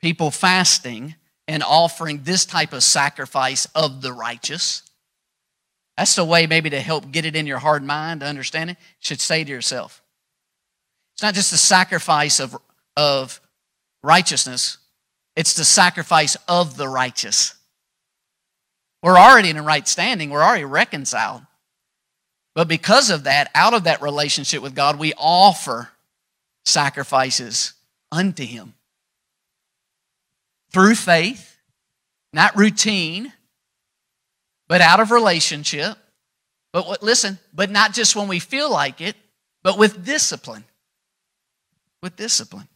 people fasting and offering this type of sacrifice of the righteous. That's the way, maybe, to help get it in your hard mind to understand it. You should say to yourself, it's not just the sacrifice of, of righteousness, it's the sacrifice of the righteous. We're already in a right standing, we're already reconciled. But because of that, out of that relationship with God, we offer sacrifices unto Him through faith, not routine, but out of relationship. But what, listen, but not just when we feel like it, but with discipline. With discipline.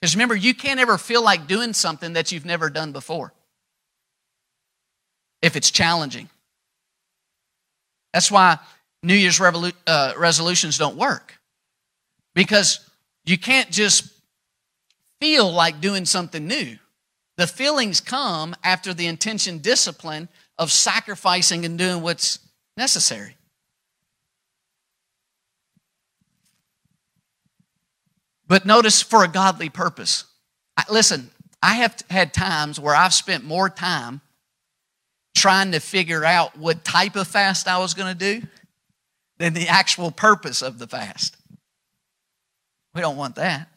Because remember, you can't ever feel like doing something that you've never done before if it's challenging. That's why New Year's revolu- uh, resolutions don't work. Because you can't just feel like doing something new. The feelings come after the intention discipline of sacrificing and doing what's necessary. But notice for a godly purpose. I, listen, I have had times where I've spent more time trying to figure out what type of fast I was going to do than the actual purpose of the fast. We don't want that.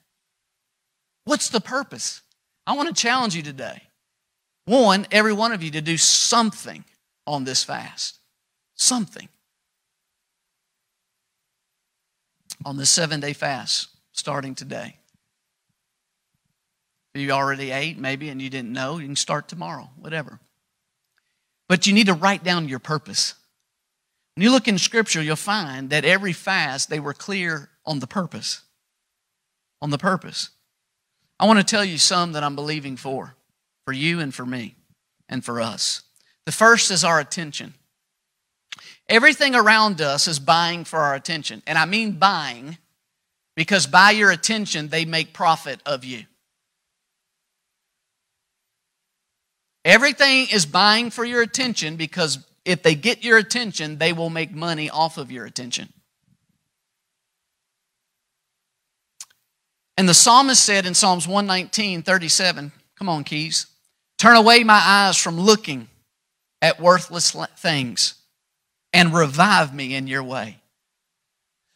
What's the purpose? I want to challenge you today. One, every one of you to do something on this fast. Something. On this seven day fast starting today. You already ate, maybe, and you didn't know, you can start tomorrow, whatever. But you need to write down your purpose. When you look in Scripture, you'll find that every fast, they were clear on the purpose. On the purpose. I want to tell you some that I'm believing for, for you and for me and for us. The first is our attention. Everything around us is buying for our attention. And I mean buying because by your attention, they make profit of you. Everything is buying for your attention because if they get your attention, they will make money off of your attention. And the psalmist said in Psalms 119, 37, come on, Keys, turn away my eyes from looking at worthless things and revive me in your way.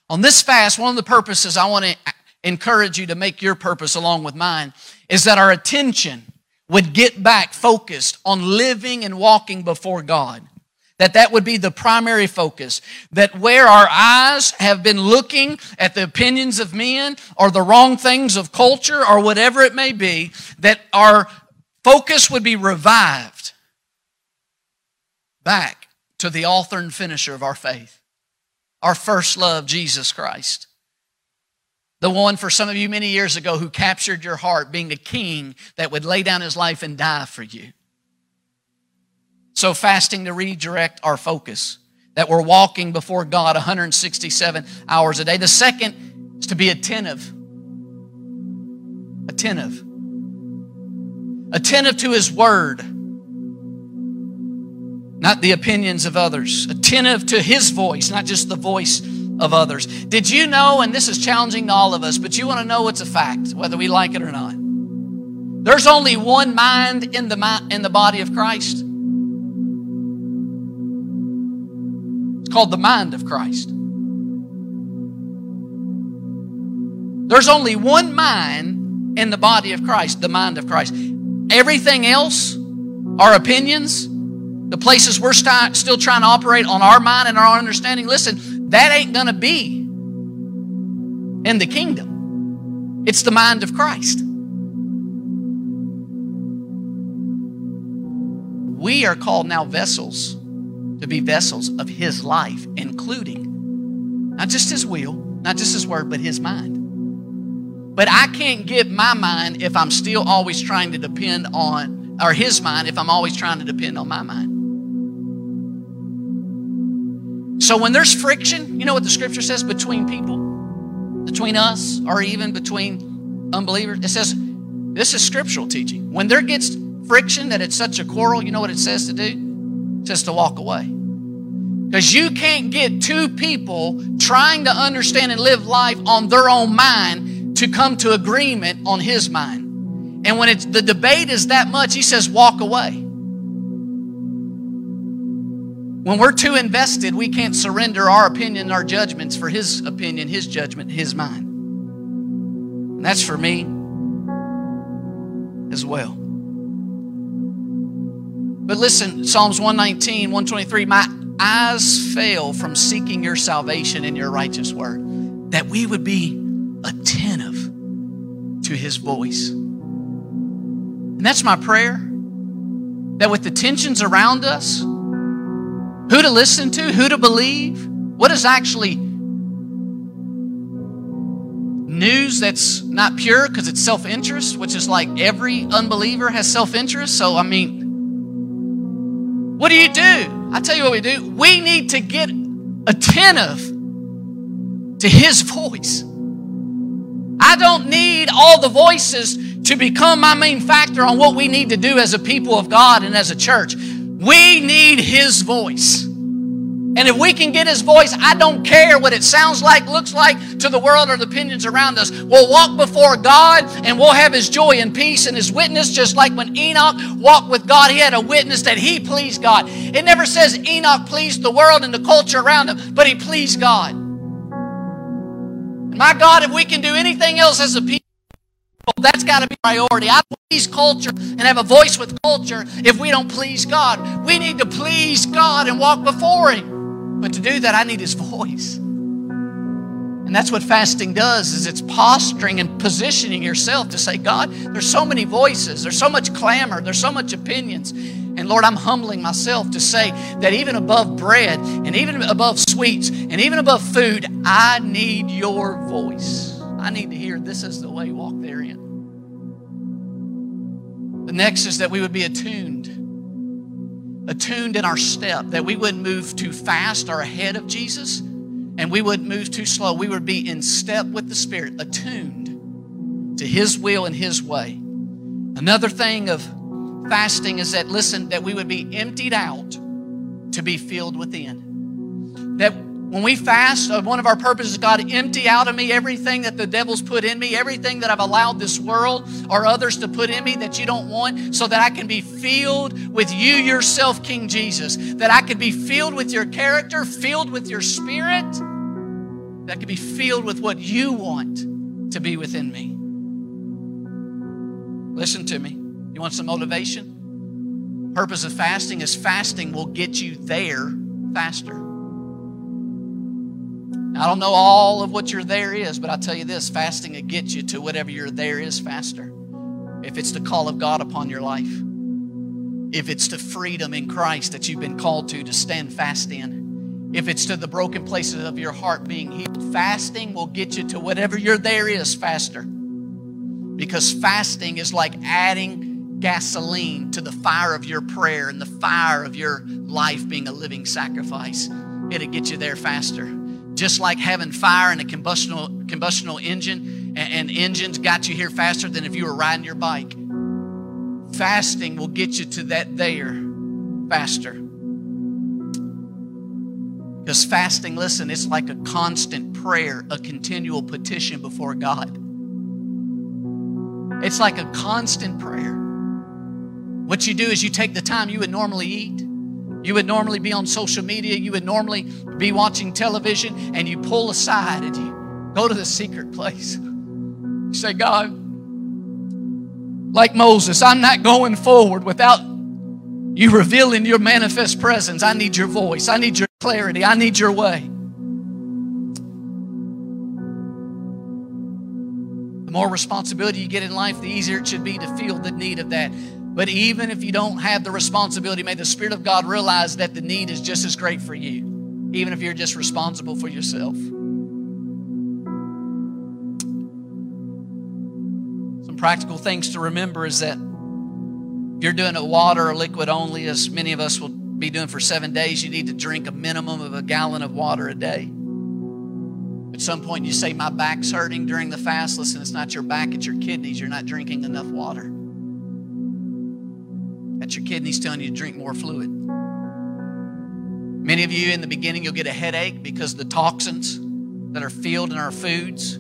On this fast, one of the purposes I want to encourage you to make your purpose along with mine is that our attention would get back focused on living and walking before God. That that would be the primary focus. That where our eyes have been looking at the opinions of men or the wrong things of culture or whatever it may be, that our focus would be revived back to the author and finisher of our faith, our first love, Jesus Christ. The one for some of you many years ago who captured your heart, being a king that would lay down his life and die for you. So, fasting to redirect our focus, that we're walking before God 167 hours a day. The second is to be attentive. Attentive. Attentive to His Word, not the opinions of others. Attentive to His voice, not just the voice of others. Did you know, and this is challenging to all of us, but you want to know it's a fact, whether we like it or not. There's only one mind in the, in the body of Christ. Called the mind of Christ. There's only one mind in the body of Christ, the mind of Christ. Everything else, our opinions, the places we're st- still trying to operate on our mind and our understanding, listen, that ain't going to be in the kingdom. It's the mind of Christ. We are called now vessels to be vessels of His life, including not just His will, not just His word, but His mind. But I can't get my mind if I'm still always trying to depend on, or His mind if I'm always trying to depend on my mind. So when there's friction, you know what the scripture says between people, between us, or even between unbelievers? It says, this is scriptural teaching. When there gets friction that it's such a quarrel, you know what it says to do? Just to walk away. Because you can't get two people trying to understand and live life on their own mind to come to agreement on his mind. And when it's, the debate is that much, he says, walk away. When we're too invested, we can't surrender our opinion, our judgments for his opinion, his judgment, his mind. And that's for me as well. But listen, Psalms 119, 123, my eyes fail from seeking your salvation in your righteous word, that we would be attentive to his voice. And that's my prayer. That with the tensions around us, who to listen to, who to believe, what is actually news that's not pure because it's self interest, which is like every unbeliever has self interest. So, I mean, what do you do? I tell you what we do. We need to get attentive to His voice. I don't need all the voices to become my main factor on what we need to do as a people of God and as a church. We need His voice. And if we can get his voice, I don't care what it sounds like, looks like to the world or the opinions around us. We'll walk before God and we'll have his joy and peace and his witness, just like when Enoch walked with God, he had a witness that he pleased God. It never says Enoch pleased the world and the culture around him, but he pleased God. And my God, if we can do anything else as a people, that's got to be priority. I please culture and have a voice with culture if we don't please God. We need to please God and walk before Him. But to do that, I need his voice. And that's what fasting does is it's posturing and positioning yourself to say, God, there's so many voices, there's so much clamor, there's so much opinions. And Lord, I'm humbling myself to say that even above bread and even above sweets and even above food, I need your voice. I need to hear this is the way, walk therein. The next is that we would be attuned attuned in our step, that we wouldn't move too fast or ahead of Jesus, and we wouldn't move too slow. We would be in step with the Spirit, attuned to His will and His way. Another thing of fasting is that, listen, that we would be emptied out to be filled within. That when we fast, uh, one of our purposes, God, empty out of me everything that the devil's put in me, everything that I've allowed this world or others to put in me that you don't want, so that I can be filled with you yourself, King Jesus. That I could be filled with your character, filled with your spirit, that could be filled with what you want to be within me. Listen to me. You want some motivation? Purpose of fasting is fasting will get you there faster. I don't know all of what your there is, but I'll tell you this fasting will get you to whatever your there is faster. If it's the call of God upon your life, if it's to freedom in Christ that you've been called to, to stand fast in, if it's to the broken places of your heart being healed, fasting will get you to whatever your there is faster. Because fasting is like adding gasoline to the fire of your prayer and the fire of your life being a living sacrifice. It'll get you there faster. Just like having fire in a combustional, combustional engine, and, and engines got you here faster than if you were riding your bike. Fasting will get you to that there faster. Because fasting, listen, it's like a constant prayer, a continual petition before God. It's like a constant prayer. What you do is you take the time you would normally eat, you would normally be on social media, you would normally be watching television, and you pull aside and you go to the secret place. You say, God, like Moses, I'm not going forward without you revealing your manifest presence. I need your voice, I need your clarity, I need your way. The more responsibility you get in life, the easier it should be to feel the need of that. But even if you don't have the responsibility, may the Spirit of God realize that the need is just as great for you, even if you're just responsible for yourself. Some practical things to remember is that if you're doing a water or liquid only, as many of us will be doing for seven days, you need to drink a minimum of a gallon of water a day. At some point, you say, My back's hurting during the fast. Listen, it's not your back, it's your kidneys. You're not drinking enough water. That's your kidneys telling you to drink more fluid. Many of you in the beginning, you'll get a headache because the toxins that are filled in our foods.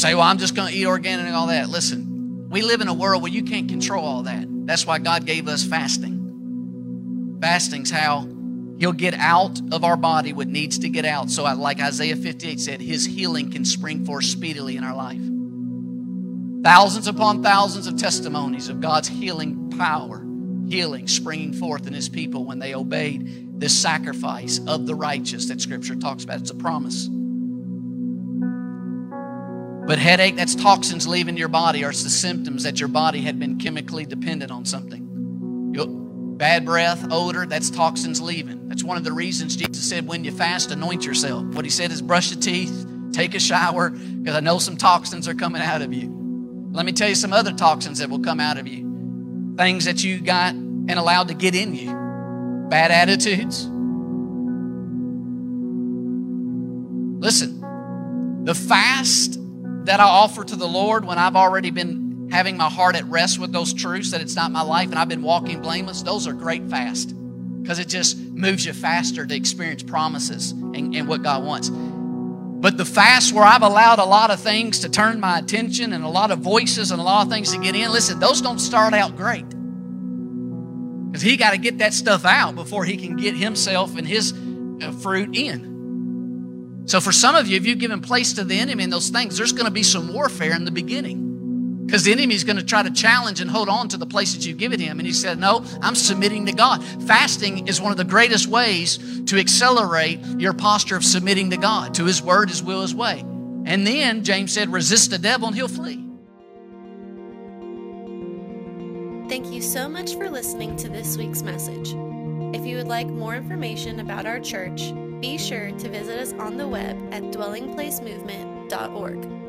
Say, well, I'm just going to eat organic and all that. Listen, we live in a world where you can't control all that. That's why God gave us fasting. Fasting's how He'll get out of our body what needs to get out. So, like Isaiah 58 said, His healing can spring forth speedily in our life. Thousands upon thousands of testimonies of God's healing power, healing springing forth in His people when they obeyed this sacrifice of the righteous that Scripture talks about. It's a promise. But headache, that's toxins leaving your body, or it's the symptoms that your body had been chemically dependent on something. You'll, bad breath, odor, that's toxins leaving. That's one of the reasons Jesus said, when you fast, anoint yourself. What he said is brush your teeth, take a shower, because I know some toxins are coming out of you. Let me tell you some other toxins that will come out of you. Things that you got and allowed to get in you. Bad attitudes. Listen, the fast that I offer to the Lord when I've already been having my heart at rest with those truths that it's not my life and I've been walking blameless, those are great fast because it just moves you faster to experience promises and, and what God wants. But the fast where I've allowed a lot of things to turn my attention and a lot of voices and a lot of things to get in, listen, those don't start out great. Because he got to get that stuff out before he can get himself and his uh, fruit in. So for some of you, if you've given place to the enemy in those things, there's going to be some warfare in the beginning. Because the enemy is going to try to challenge and hold on to the places you've given him. And he said, No, I'm submitting to God. Fasting is one of the greatest ways to accelerate your posture of submitting to God, to his word, his will, his way. And then James said, Resist the devil and he'll flee. Thank you so much for listening to this week's message. If you would like more information about our church, be sure to visit us on the web at dwellingplacemovement.org.